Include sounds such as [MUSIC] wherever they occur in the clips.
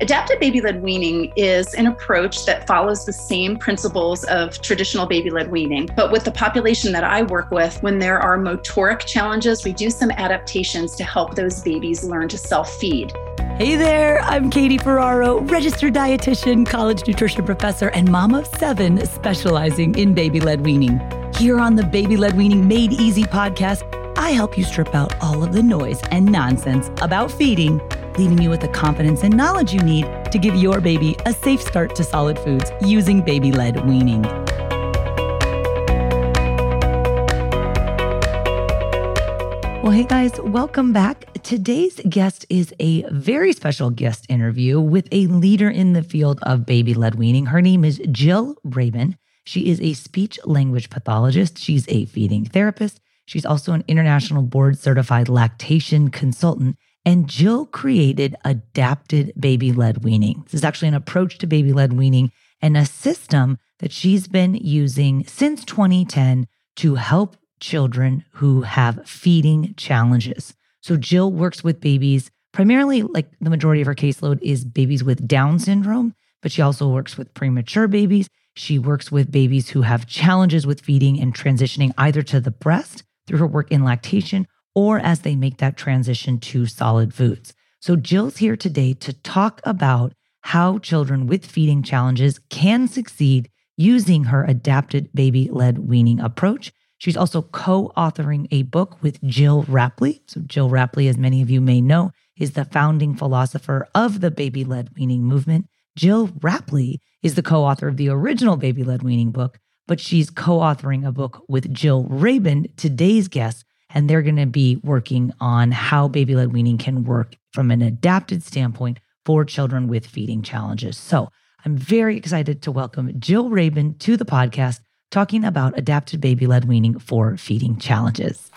Adapted baby led weaning is an approach that follows the same principles of traditional baby led weaning. But with the population that I work with, when there are motoric challenges, we do some adaptations to help those babies learn to self feed. Hey there, I'm Katie Ferraro, registered dietitian, college nutrition professor, and mom of seven specializing in baby led weaning. Here on the Baby Led Weaning Made Easy podcast, I help you strip out all of the noise and nonsense about feeding leaving you with the confidence and knowledge you need to give your baby a safe start to solid foods using baby led weaning. Well, hey guys, welcome back. Today's guest is a very special guest interview with a leader in the field of baby led weaning. Her name is Jill Rabin. She is a speech language pathologist, she's a feeding therapist. She's also an international board certified lactation consultant, and Jill created adapted baby led weaning. This is actually an approach to baby led weaning and a system that she's been using since 2010 to help children who have feeding challenges. So Jill works with babies, primarily like the majority of her caseload is babies with Down syndrome, but she also works with premature babies. She works with babies who have challenges with feeding and transitioning either to the breast through her work in lactation or as they make that transition to solid foods. So, Jill's here today to talk about how children with feeding challenges can succeed using her adapted baby led weaning approach. She's also co authoring a book with Jill Rapley. So, Jill Rapley, as many of you may know, is the founding philosopher of the baby led weaning movement. Jill Rapley is the co author of the original baby led weaning book, but she's co authoring a book with Jill Rabin, today's guest, and they're going to be working on how baby led weaning can work from an adapted standpoint for children with feeding challenges. So I'm very excited to welcome Jill Rabin to the podcast talking about adapted baby led weaning for feeding challenges.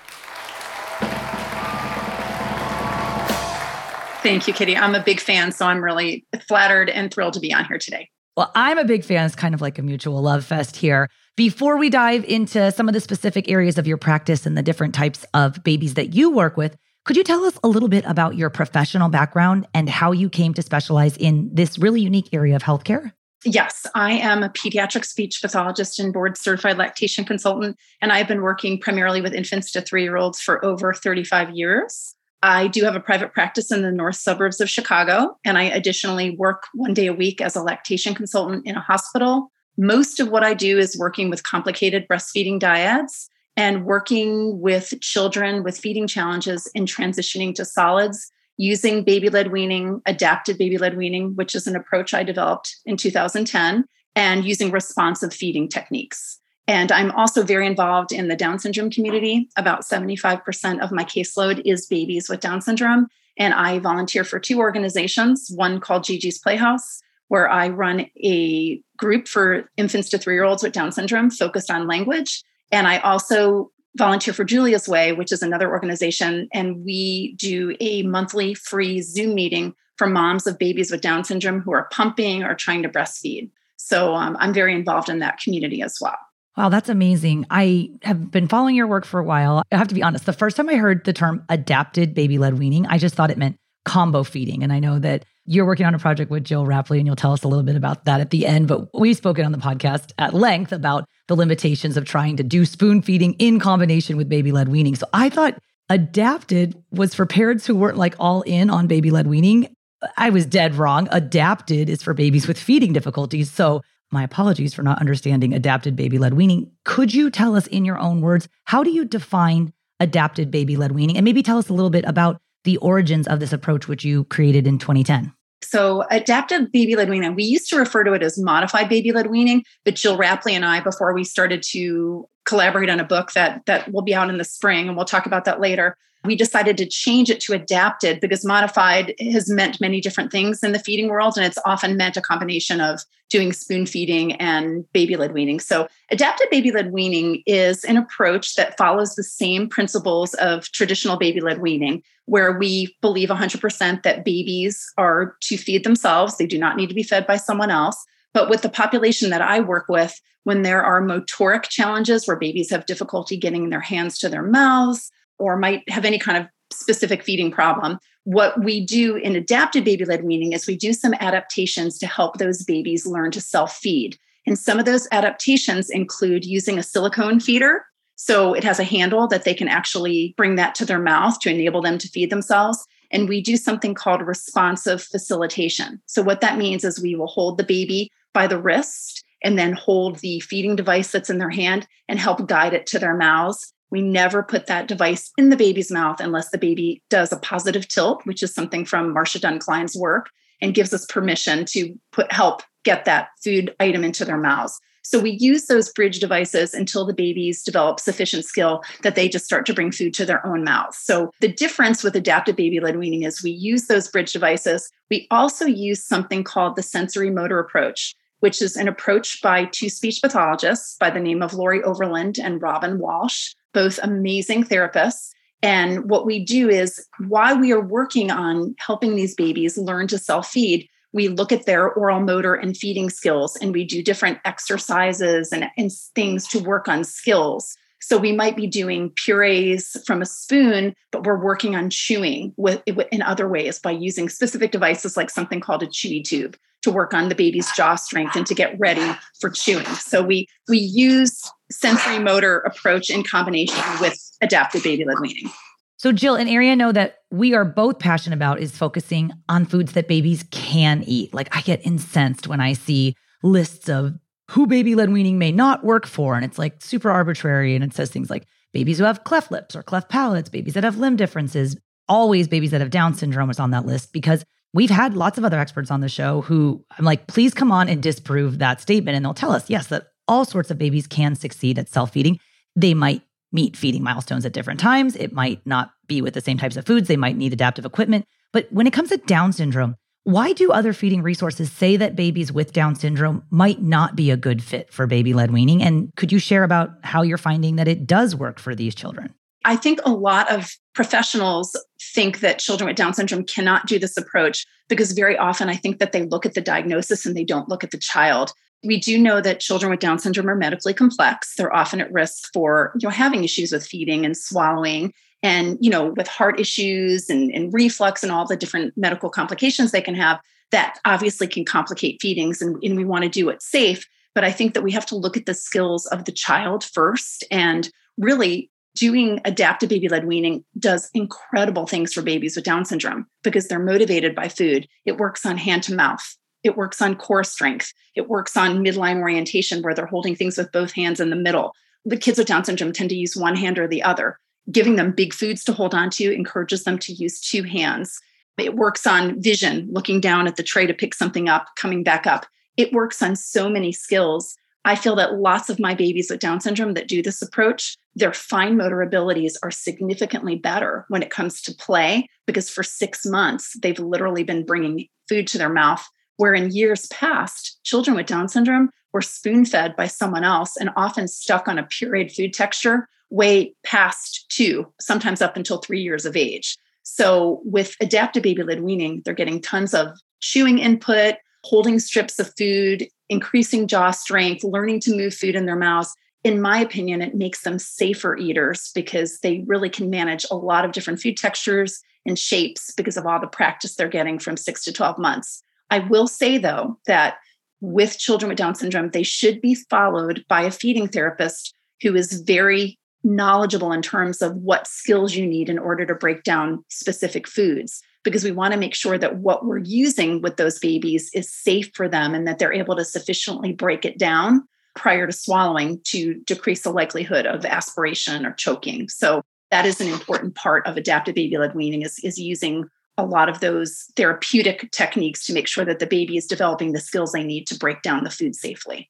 Thank you, Katie. I'm a big fan, so I'm really flattered and thrilled to be on here today. Well, I'm a big fan. It's kind of like a mutual love fest here. Before we dive into some of the specific areas of your practice and the different types of babies that you work with, could you tell us a little bit about your professional background and how you came to specialize in this really unique area of healthcare? Yes, I am a pediatric speech pathologist and board certified lactation consultant, and I've been working primarily with infants to three year olds for over 35 years. I do have a private practice in the north suburbs of Chicago, and I additionally work one day a week as a lactation consultant in a hospital most of what I do is working with complicated breastfeeding dyads and working with children with feeding challenges in transitioning to solids using baby led weaning, adapted baby led weaning, which is an approach I developed in 2010, and using responsive feeding techniques. And I'm also very involved in the Down syndrome community. About 75% of my caseload is babies with Down syndrome. And I volunteer for two organizations, one called Gigi's Playhouse, where I run a group for infants to three year olds with Down syndrome focused on language. And I also volunteer for Julia's Way, which is another organization. And we do a monthly free Zoom meeting for moms of babies with Down syndrome who are pumping or trying to breastfeed. So um, I'm very involved in that community as well. Wow, that's amazing. I have been following your work for a while. I have to be honest, the first time I heard the term adapted baby led weaning, I just thought it meant combo feeding. And I know that you're working on a project with Jill Rapley, and you'll tell us a little bit about that at the end. But we've spoken on the podcast at length about the limitations of trying to do spoon feeding in combination with baby led weaning. So I thought adapted was for parents who weren't like all in on baby led weaning. I was dead wrong. Adapted is for babies with feeding difficulties. So, my apologies for not understanding adapted baby led weaning. Could you tell us in your own words, how do you define adapted baby led weaning? And maybe tell us a little bit about the origins of this approach, which you created in 2010. So, adaptive baby led weaning, we used to refer to it as modified baby led weaning, but Jill Rapley and I, before we started to collaborate on a book that, that will be out in the spring, and we'll talk about that later, we decided to change it to adapted because modified has meant many different things in the feeding world. And it's often meant a combination of doing spoon feeding and baby led weaning. So, adapted baby led weaning is an approach that follows the same principles of traditional baby led weaning, where we believe 100% that babies are to feed themselves, they do not need to be fed by someone else. But with the population that I work with, when there are motoric challenges where babies have difficulty getting their hands to their mouths, or might have any kind of specific feeding problem. What we do in adapted baby led weaning is we do some adaptations to help those babies learn to self feed. And some of those adaptations include using a silicone feeder. So it has a handle that they can actually bring that to their mouth to enable them to feed themselves. And we do something called responsive facilitation. So, what that means is we will hold the baby by the wrist and then hold the feeding device that's in their hand and help guide it to their mouths we never put that device in the baby's mouth unless the baby does a positive tilt, which is something from Marcia Dunn Klein's work, and gives us permission to put help get that food item into their mouths. So we use those bridge devices until the babies develop sufficient skill that they just start to bring food to their own mouths. So the difference with adaptive baby led weaning is we use those bridge devices. We also use something called the sensory motor approach, which is an approach by two speech pathologists by the name of Lori Overland and Robin Walsh both amazing therapists. And what we do is while we are working on helping these babies learn to self feed, we look at their oral motor and feeding skills and we do different exercises and, and things to work on skills. So we might be doing purees from a spoon, but we're working on chewing with, in other ways by using specific devices like something called a chewy tube to work on the baby's jaw strength and to get ready for chewing. So we we use sensory motor approach in combination with adaptive baby led weaning. So, Jill, an area I know that we are both passionate about is focusing on foods that babies can eat. Like, I get incensed when I see lists of who baby led weaning may not work for. And it's like super arbitrary. And it says things like babies who have cleft lips or cleft palates, babies that have limb differences, always babies that have Down syndrome is on that list because we've had lots of other experts on the show who I'm like, please come on and disprove that statement. And they'll tell us, yes, that all sorts of babies can succeed at self feeding. They might meet feeding milestones at different times. It might not be with the same types of foods. They might need adaptive equipment. But when it comes to Down syndrome, why do other feeding resources say that babies with Down syndrome might not be a good fit for baby led weaning? And could you share about how you're finding that it does work for these children? I think a lot of professionals think that children with Down syndrome cannot do this approach because very often I think that they look at the diagnosis and they don't look at the child. We do know that children with Down syndrome are medically complex. They're often at risk for you know having issues with feeding and swallowing and you know with heart issues and, and reflux and all the different medical complications they can have that obviously can complicate feedings and, and we want to do it safe. But I think that we have to look at the skills of the child first and really doing adaptive baby led weaning does incredible things for babies with Down syndrome because they're motivated by food. It works on hand to mouth. It works on core strength. It works on midline orientation where they're holding things with both hands in the middle. The kids with Down syndrome tend to use one hand or the other. Giving them big foods to hold on to encourages them to use two hands. It works on vision, looking down at the tray to pick something up, coming back up. It works on so many skills. I feel that lots of my babies with Down syndrome that do this approach, their fine motor abilities are significantly better when it comes to play because for six months, they've literally been bringing food to their mouth where in years past, children with Down syndrome were spoon fed by someone else and often stuck on a pureed food texture way past two, sometimes up until three years of age. So, with adaptive baby led weaning, they're getting tons of chewing input, holding strips of food, increasing jaw strength, learning to move food in their mouths. In my opinion, it makes them safer eaters because they really can manage a lot of different food textures and shapes because of all the practice they're getting from six to 12 months. I will say, though, that with children with Down syndrome, they should be followed by a feeding therapist who is very knowledgeable in terms of what skills you need in order to break down specific foods. Because we want to make sure that what we're using with those babies is safe for them and that they're able to sufficiently break it down prior to swallowing to decrease the likelihood of aspiration or choking. So that is an important part of adaptive baby led weaning is, is using a lot of those therapeutic techniques to make sure that the baby is developing the skills they need to break down the food safely.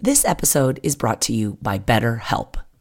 This episode is brought to you by BetterHelp.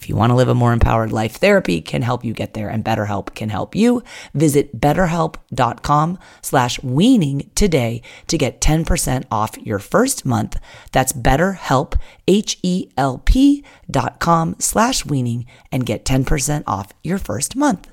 if you want to live a more empowered life, therapy can help you get there and BetterHelp can help you. Visit betterhelp.com slash weaning today to get 10% off your first month. That's betterhelp, H-E-L-P dot com slash weaning and get 10% off your first month.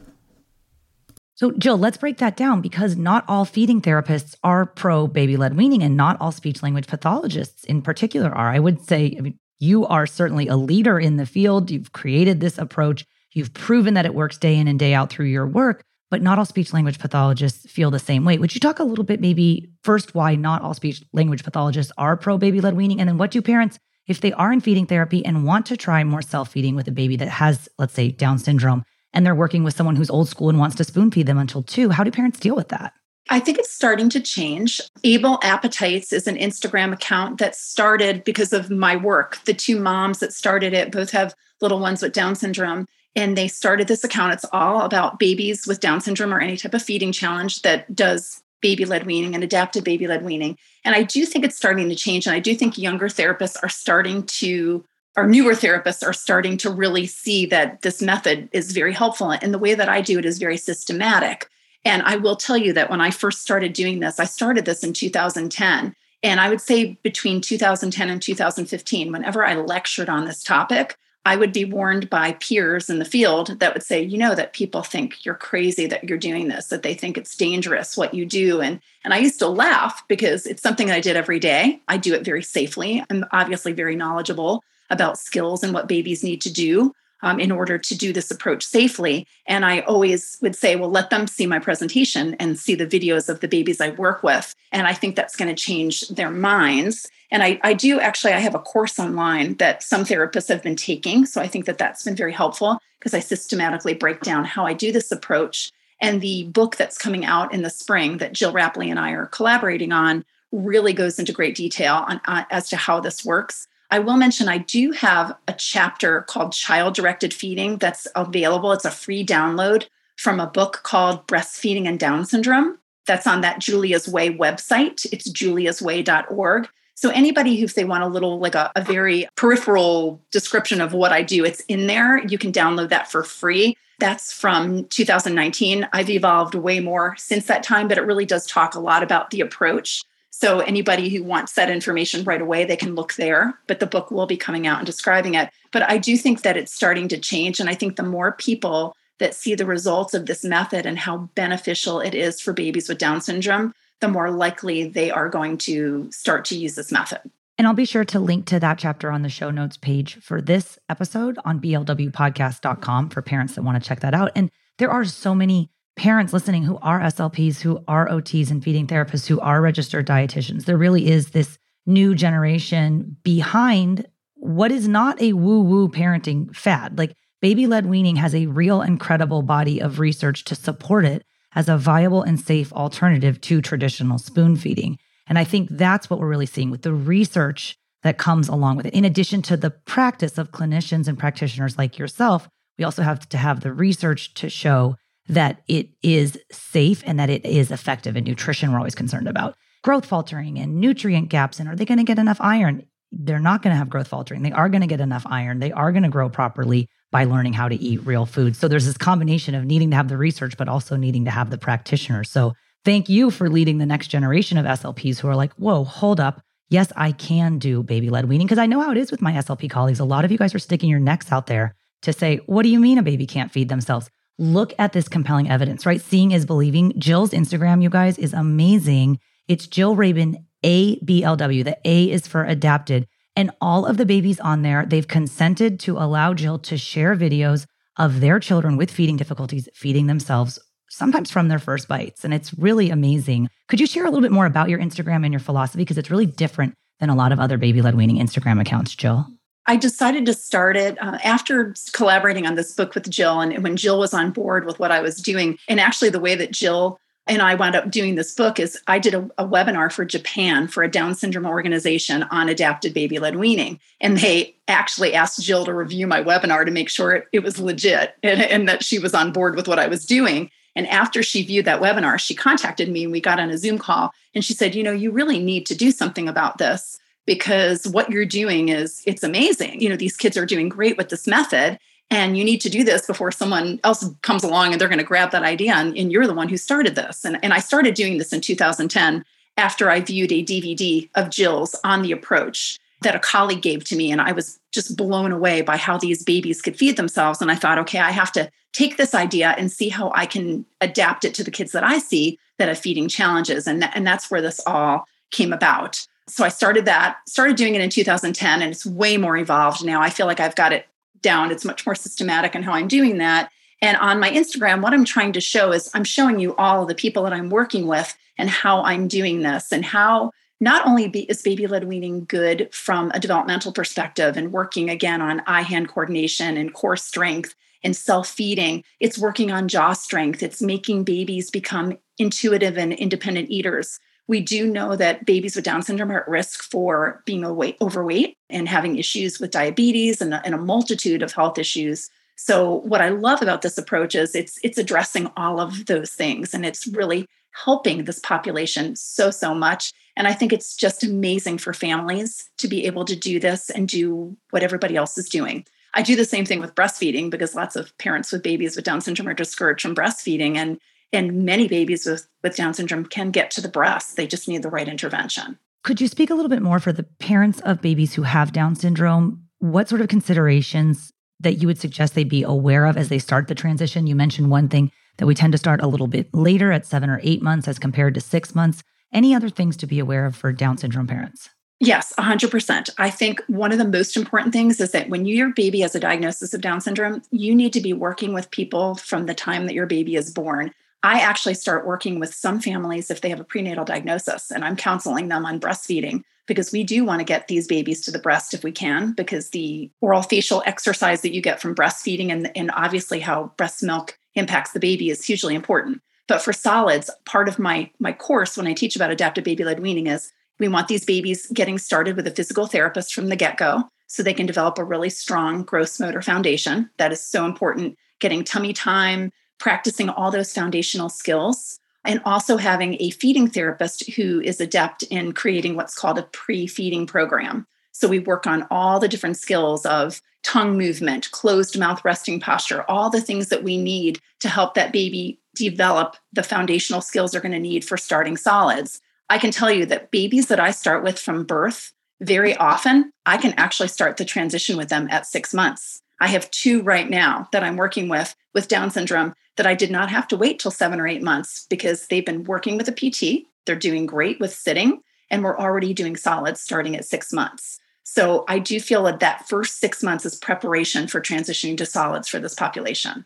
So, Jill, let's break that down because not all feeding therapists are pro baby led weaning and not all speech language pathologists in particular are. I would say, I mean, you are certainly a leader in the field. You've created this approach. You've proven that it works day in and day out through your work, but not all speech language pathologists feel the same way. Would you talk a little bit, maybe first, why not all speech language pathologists are pro baby led weaning? And then what do parents, if they are in feeding therapy and want to try more self feeding with a baby that has, let's say, Down syndrome, and they're working with someone who's old school and wants to spoon feed them until two, how do parents deal with that? I think it's starting to change. Able Appetites is an Instagram account that started because of my work. The two moms that started it both have little ones with Down syndrome. And they started this account. It's all about babies with Down syndrome or any type of feeding challenge that does baby led weaning and adaptive baby led weaning. And I do think it's starting to change. And I do think younger therapists are starting to, or newer therapists are starting to really see that this method is very helpful. And the way that I do it is very systematic. And I will tell you that when I first started doing this, I started this in 2010. And I would say between 2010 and 2015, whenever I lectured on this topic, I would be warned by peers in the field that would say, you know, that people think you're crazy that you're doing this, that they think it's dangerous what you do. And, and I used to laugh because it's something I did every day. I do it very safely. I'm obviously very knowledgeable about skills and what babies need to do um, in order to do this approach safely. And I always would say, well, let them see my presentation and see the videos of the babies I work with. And I think that's going to change their minds. And I, I do actually, I have a course online that some therapists have been taking. So I think that that's been very helpful because I systematically break down how I do this approach. And the book that's coming out in the spring that Jill Rapley and I are collaborating on really goes into great detail on, uh, as to how this works. I will mention I do have a chapter called Child Directed Feeding that's available. It's a free download from a book called Breastfeeding and Down Syndrome. That's on that Julia's Way website. It's juliasway.org. So anybody who, if they want a little like a, a very peripheral description of what I do, it's in there. You can download that for free. That's from 2019. I've evolved way more since that time, but it really does talk a lot about the approach so anybody who wants that information right away, they can look there, but the book will be coming out and describing it. But I do think that it's starting to change. And I think the more people that see the results of this method and how beneficial it is for babies with Down syndrome, the more likely they are going to start to use this method. And I'll be sure to link to that chapter on the show notes page for this episode on blwpodcast.com for parents that want to check that out. And there are so many parents listening who are SLPs, who are OTs and feeding therapists, who are registered dietitians. There really is this new generation behind what is not a woo woo parenting fad. Like baby led weaning has a real incredible body of research to support it as a viable and safe alternative to traditional spoon feeding. And I think that's what we're really seeing with the research that comes along with it. In addition to the practice of clinicians and practitioners like yourself, we also have to have the research to show that it is safe and that it is effective. In nutrition, we're always concerned about growth faltering and nutrient gaps. And are they going to get enough iron? They're not going to have growth faltering. They are going to get enough iron. They are going to grow properly. by learning how to eat real food. So there's this combination of needing to have the research, but also needing to have the practitioners. So thank you for leading the next generation of SLPs who are like, whoa, hold up. Yes, I can do baby led weaning because I know how it is with my SLP colleagues. A lot of you guys are sticking your necks out there to say, what do you mean a baby can't feed themselves? Look at this compelling evidence, right? Seeing is believing. Jill's Instagram, you guys, is amazing. It's Jill Rabin, A B L W. The A is for adapted. And all of the babies on there, they've consented to allow Jill to share videos of their children with feeding difficulties feeding themselves, sometimes from their first bites. And it's really amazing. Could you share a little bit more about your Instagram and your philosophy? Because it's really different than a lot of other baby led weaning Instagram accounts, Jill. I decided to start it uh, after collaborating on this book with Jill and when Jill was on board with what I was doing. And actually, the way that Jill and I wound up doing this book is I did a, a, webinar for Japan for a Down syndrome organization on adapted baby led weaning. And they actually asked Jill to review my webinar to make sure it, it was legit and, and that she was on board with what I was doing. And after she viewed that webinar, she contacted me and we got on a Zoom call. And she said, You know, you really need to do something about this because what you're doing is it's amazing. You know, these kids are doing great with this method and you need to do this before someone else comes along and they're going to grab that idea and, and, you're the one who started this. And, and i started doing this in 2010 after i viewed a dvd of jill's on the approach that a colleague gave to me and i was just blown away by how these babies could feed themselves. And i thought okay i have to take this idea and see how i can adapt it to the kids that i see that have feeding challenges and, and that's where this all came about so i started that started doing it in 2010 and it's way more evolved now i feel like i've got it down. It's much more systematic in how I'm doing that. And on my Instagram, what I'm trying to show is I'm showing you all the people that I'm working with and how I'm doing this and how not only be, is baby led weaning good from a developmental perspective and working again on eye hand coordination and core strength and self feeding, it's working on jaw strength. It's making babies become intuitive and independent eaters. We do know that babies with Down syndrome are at risk for being overweight and having issues with diabetes and and a multitude of health issues. So what I love about this approach is it's it's addressing all of those things and it's really helping this population so so much and I think it's just amazing for families to be able to do this and do what everybody else is doing. I do the same thing with breastfeeding because lots of parents with babies with Down syndrome are discouraged from breastfeeding and and many babies with, with Down syndrome can get to the breast. They just need the right intervention. Could you speak a little bit more for the parents of babies who have Down syndrome? What sort of considerations that you would suggest they be aware of as they start the transition? You mentioned one thing that we tend to start a little bit later at seven or eight months as compared to six months. Any other things to be aware of for Down syndrome parents? Yes, 100%. I think one of the most important things is that when your baby has a diagnosis of Down syndrome, you need to be working with people from the time that your baby is born I actually start working with some families if they have a prenatal diagnosis, and I'm counseling them on breastfeeding because we do want to get these babies to the breast if we can, because the oral facial exercise that you get from breastfeeding and, and obviously how breast milk impacts the baby is hugely important. But for solids, part of my, my course when I teach about adaptive baby led weaning is we want these babies getting started with a physical therapist from the get go so they can develop a really strong gross motor foundation. That is so important. Getting tummy time, practicing all those foundational skills and also having a feeding therapist who is adept in creating what's called a pre-feeding program. So we work on all the different skills of tongue movement, closed mouth resting posture, all the things that we need to help that baby develop the foundational skills they're going to need for starting solids. I can tell you that babies that I start with from birth, very often I can actually start the transition with them at six months. I have two right now that I'm working with with Down syndrome that I did not have to wait till seven or eight months because they've been working with a PT. They're doing great with sitting, and we're already doing solids starting at six months. So I do feel that that first six months is preparation for transitioning to solids for this population.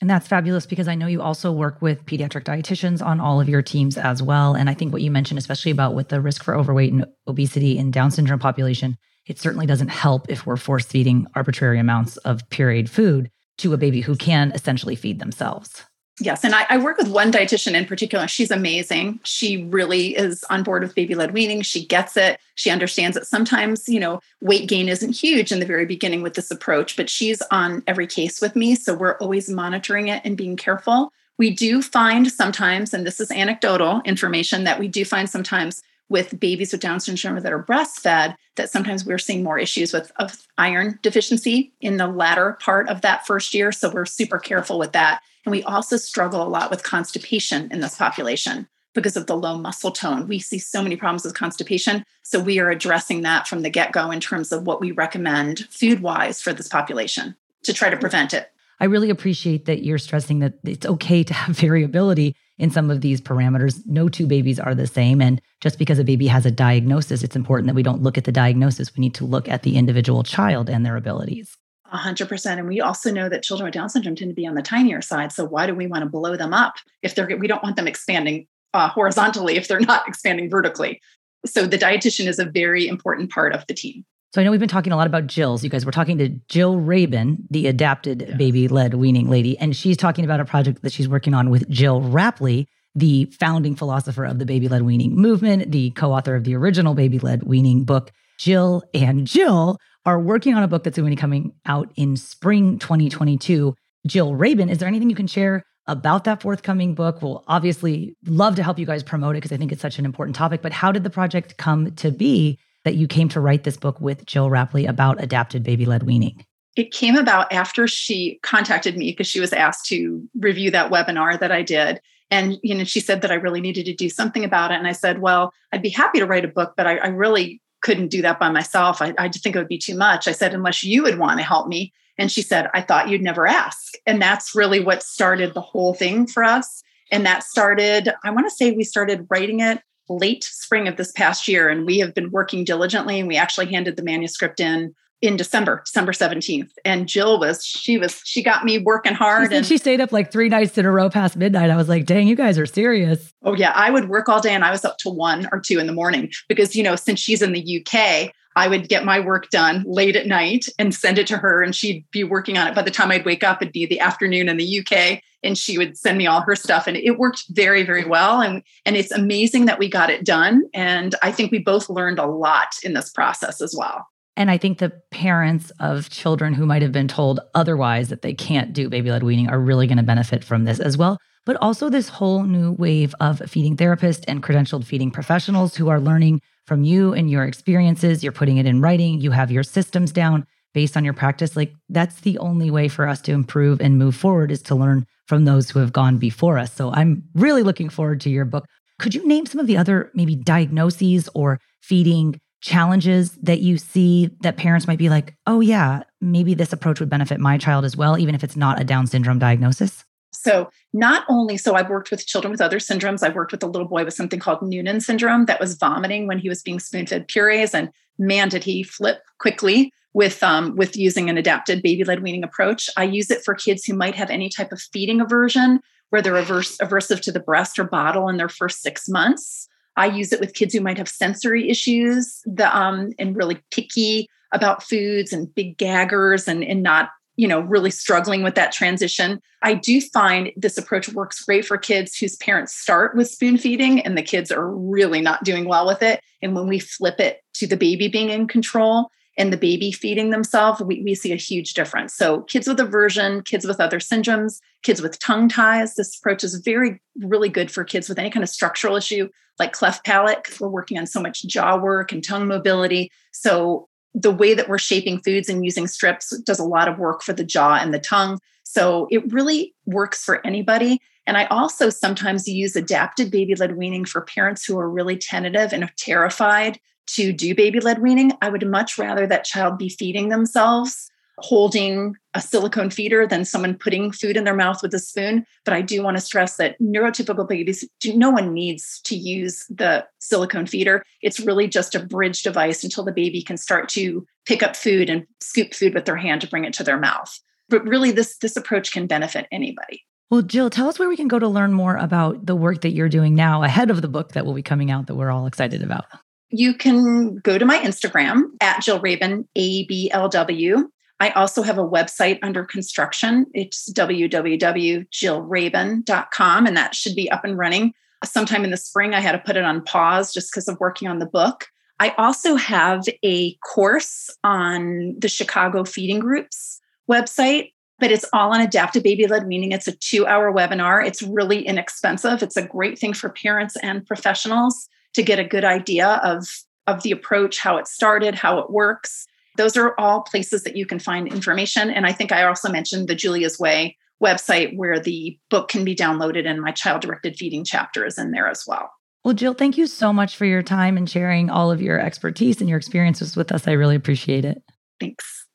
And that's fabulous because I know you also work with pediatric dietitians on all of your teams as well. And I think what you mentioned, especially about with the risk for overweight and obesity in Down syndrome population, it certainly doesn't help if we're force feeding arbitrary amounts of pureed food to a baby who can essentially feed themselves. Yes. And I, I, work with one dietitian in particular. She's amazing. She really is on board with baby led weaning. She gets it. She understands that sometimes, you know, weight gain isn't huge in the very beginning with this approach, but she's on every case with me. So we're always monitoring it and being careful. We do find sometimes, and this is anecdotal information, that we do find sometimes with babies with Down syndrome that are breastfed that sometimes we're seeing more issues with of iron deficiency in the latter part of that first year. So we're super careful with that. And we also struggle a lot with constipation in this population because of the low muscle tone. We see so many problems with constipation. So we are addressing that from the get go in terms of what we recommend food wise for this population to try to prevent it. I really appreciate that you're stressing that it's okay to have [LAUGHS] variability in some of these parameters. No two babies are the same. And just because a baby has a diagnosis, it's important that we don't look at the diagnosis. We need to look at the individual child and their abilities. 100% and we also know that children with down syndrome tend to be on the tinier side so why do we want to blow them up if they're we don't want them expanding uh, horizontally if they're not [LAUGHS] expanding vertically so the dietitian is a very important part of the team so I know we've been talking a lot about Jill's. You guys, we're talking to Jill Rabin, the adapted yeah. baby led weaning lady, and she's talking about a project that she's working on with Jill Rapley, the founding philosopher of the baby led weaning movement, the co author of the original baby led weaning book. Jill and Jill are working on a book that's going to be coming out in spring 2022. Jill Rabin, is there anything you can share about that forthcoming book? We'll obviously love to help you guys promote it because I think it's such an important topic. But how did the project come to be? That you came to write this book with Jill Rapley about adapted baby led weaning? It came about after she contacted me because she was asked to review that webinar that I did. And you know, she said that I really needed to do something about it. And I said, Well, I'd be happy to write a book, but I, I really couldn't do that by myself. I, I think it would be too much. I said, unless you would want to help me. And she said, I thought you'd never ask. And that's really what started the whole thing for us. And that started, I want to say we started writing it late spring of this past year. And we have been working diligently. And we actually handed the manuscript in in December, December 17th. And Jill was, she was, she got me working hard. She and she stayed up like three nights in a row past midnight. I was like, dang, you guys are serious. Oh, yeah. I would work all day and I was up to one or two in the morning because, you know, since she's in the UK, I would get my work done late at night and send it to her, and she'd be working on it. By the time I'd wake up, it'd be the afternoon in the UK, and she would send me all her stuff. And it worked very, very well. And, and it's amazing that we got it done. And I think we both learned a lot in this process as well. And I think the parents of children who might have been told otherwise that they can't do baby led weaning are really going to benefit from this as well. But also, this whole new wave of feeding therapists and credentialed feeding professionals who are learning from you and your experiences. You're putting it in writing, you have your systems down based on your practice. Like, that's the only way for us to improve and move forward is to learn from those who have gone before us. So, I'm really looking forward to your book. Could you name some of the other maybe diagnoses or feeding challenges that you see that parents might be like, oh, yeah, maybe this approach would benefit my child as well, even if it's not a Down syndrome diagnosis? So, not only, so I've worked with children with other syndromes. I've worked with a little boy with something called Noonan syndrome that was vomiting when he was being spoon fed purees. And man, did he flip quickly with um, with using an adapted baby led weaning approach. I use it for kids who might have any type of feeding aversion, where they're averse, aversive to the breast or bottle in their first six months. I use it with kids who might have sensory issues the, um, and really picky about foods and big gaggers and, and not you know really struggling with that transition i do find this approach works great for kids whose parents start with spoon feeding and the kids are really not doing well with it and when we flip it to the baby being in control and the baby feeding themselves we, we see a huge difference so kids with aversion kids with other syndromes kids with tongue ties this approach is very really good for kids with any kind of structural issue like cleft palate because we're working on so much jaw work and tongue mobility so the way that we're shaping foods and using strips does a lot of work for the jaw and the tongue. So it really works for anybody. And I also sometimes use adapted baby led weaning for parents who are really tentative and terrified to do baby led weaning. I would much rather that child be feeding themselves holding a silicone feeder than someone putting food in their mouth with a spoon. But I do want to stress that neurotypical babies, no one needs to use the silicone feeder. It's really just a bridge device until the baby can start to pick up food and scoop food with their hand to bring it to their mouth. But really, this, this approach can benefit anybody. Well, Jill, tell us where we can go to learn more about the work that you're doing now ahead of the book that will be coming out that we're all excited about. You can go to my Instagram at Jill Rabin, ABLW. I also have a website under construction. It's www.jillrabin.com, and that should be up and running. Sometime in the spring, I had to put it on pause just because of working on the book. I also have a course on the Chicago Feeding Groups website, but it's all on adaptive baby led weaning It's a two hour webinar. It's really inexpensive. It's a great thing for parents and professionals to get a good idea of, of the approach, how it started, how it works. Those are all places that you can find information. And I think I also mentioned the Julia's Way website where the book can be downloaded and my child directed feeding chapter is in there as well. Well, Jill, thank you so much for your time and sharing all of your expertise and your experiences with us. I really appreciate it. Thanks.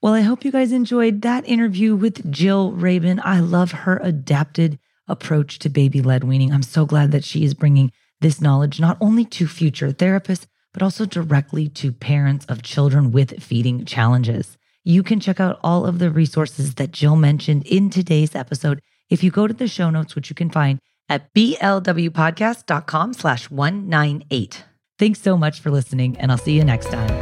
Well, I hope you guys enjoyed that interview with Jill Rabin. I love her adapted approach to baby led weaning. I'm so glad that she is bringing this knowledge not only to future therapists, but also directly to parents of children with feeding challenges. You can check out all of the resources that Jill mentioned in today's episode if you go to the show notes, which you can find at blwpodcast.com slash 198. Thanks so much for listening, and I'll see you next time.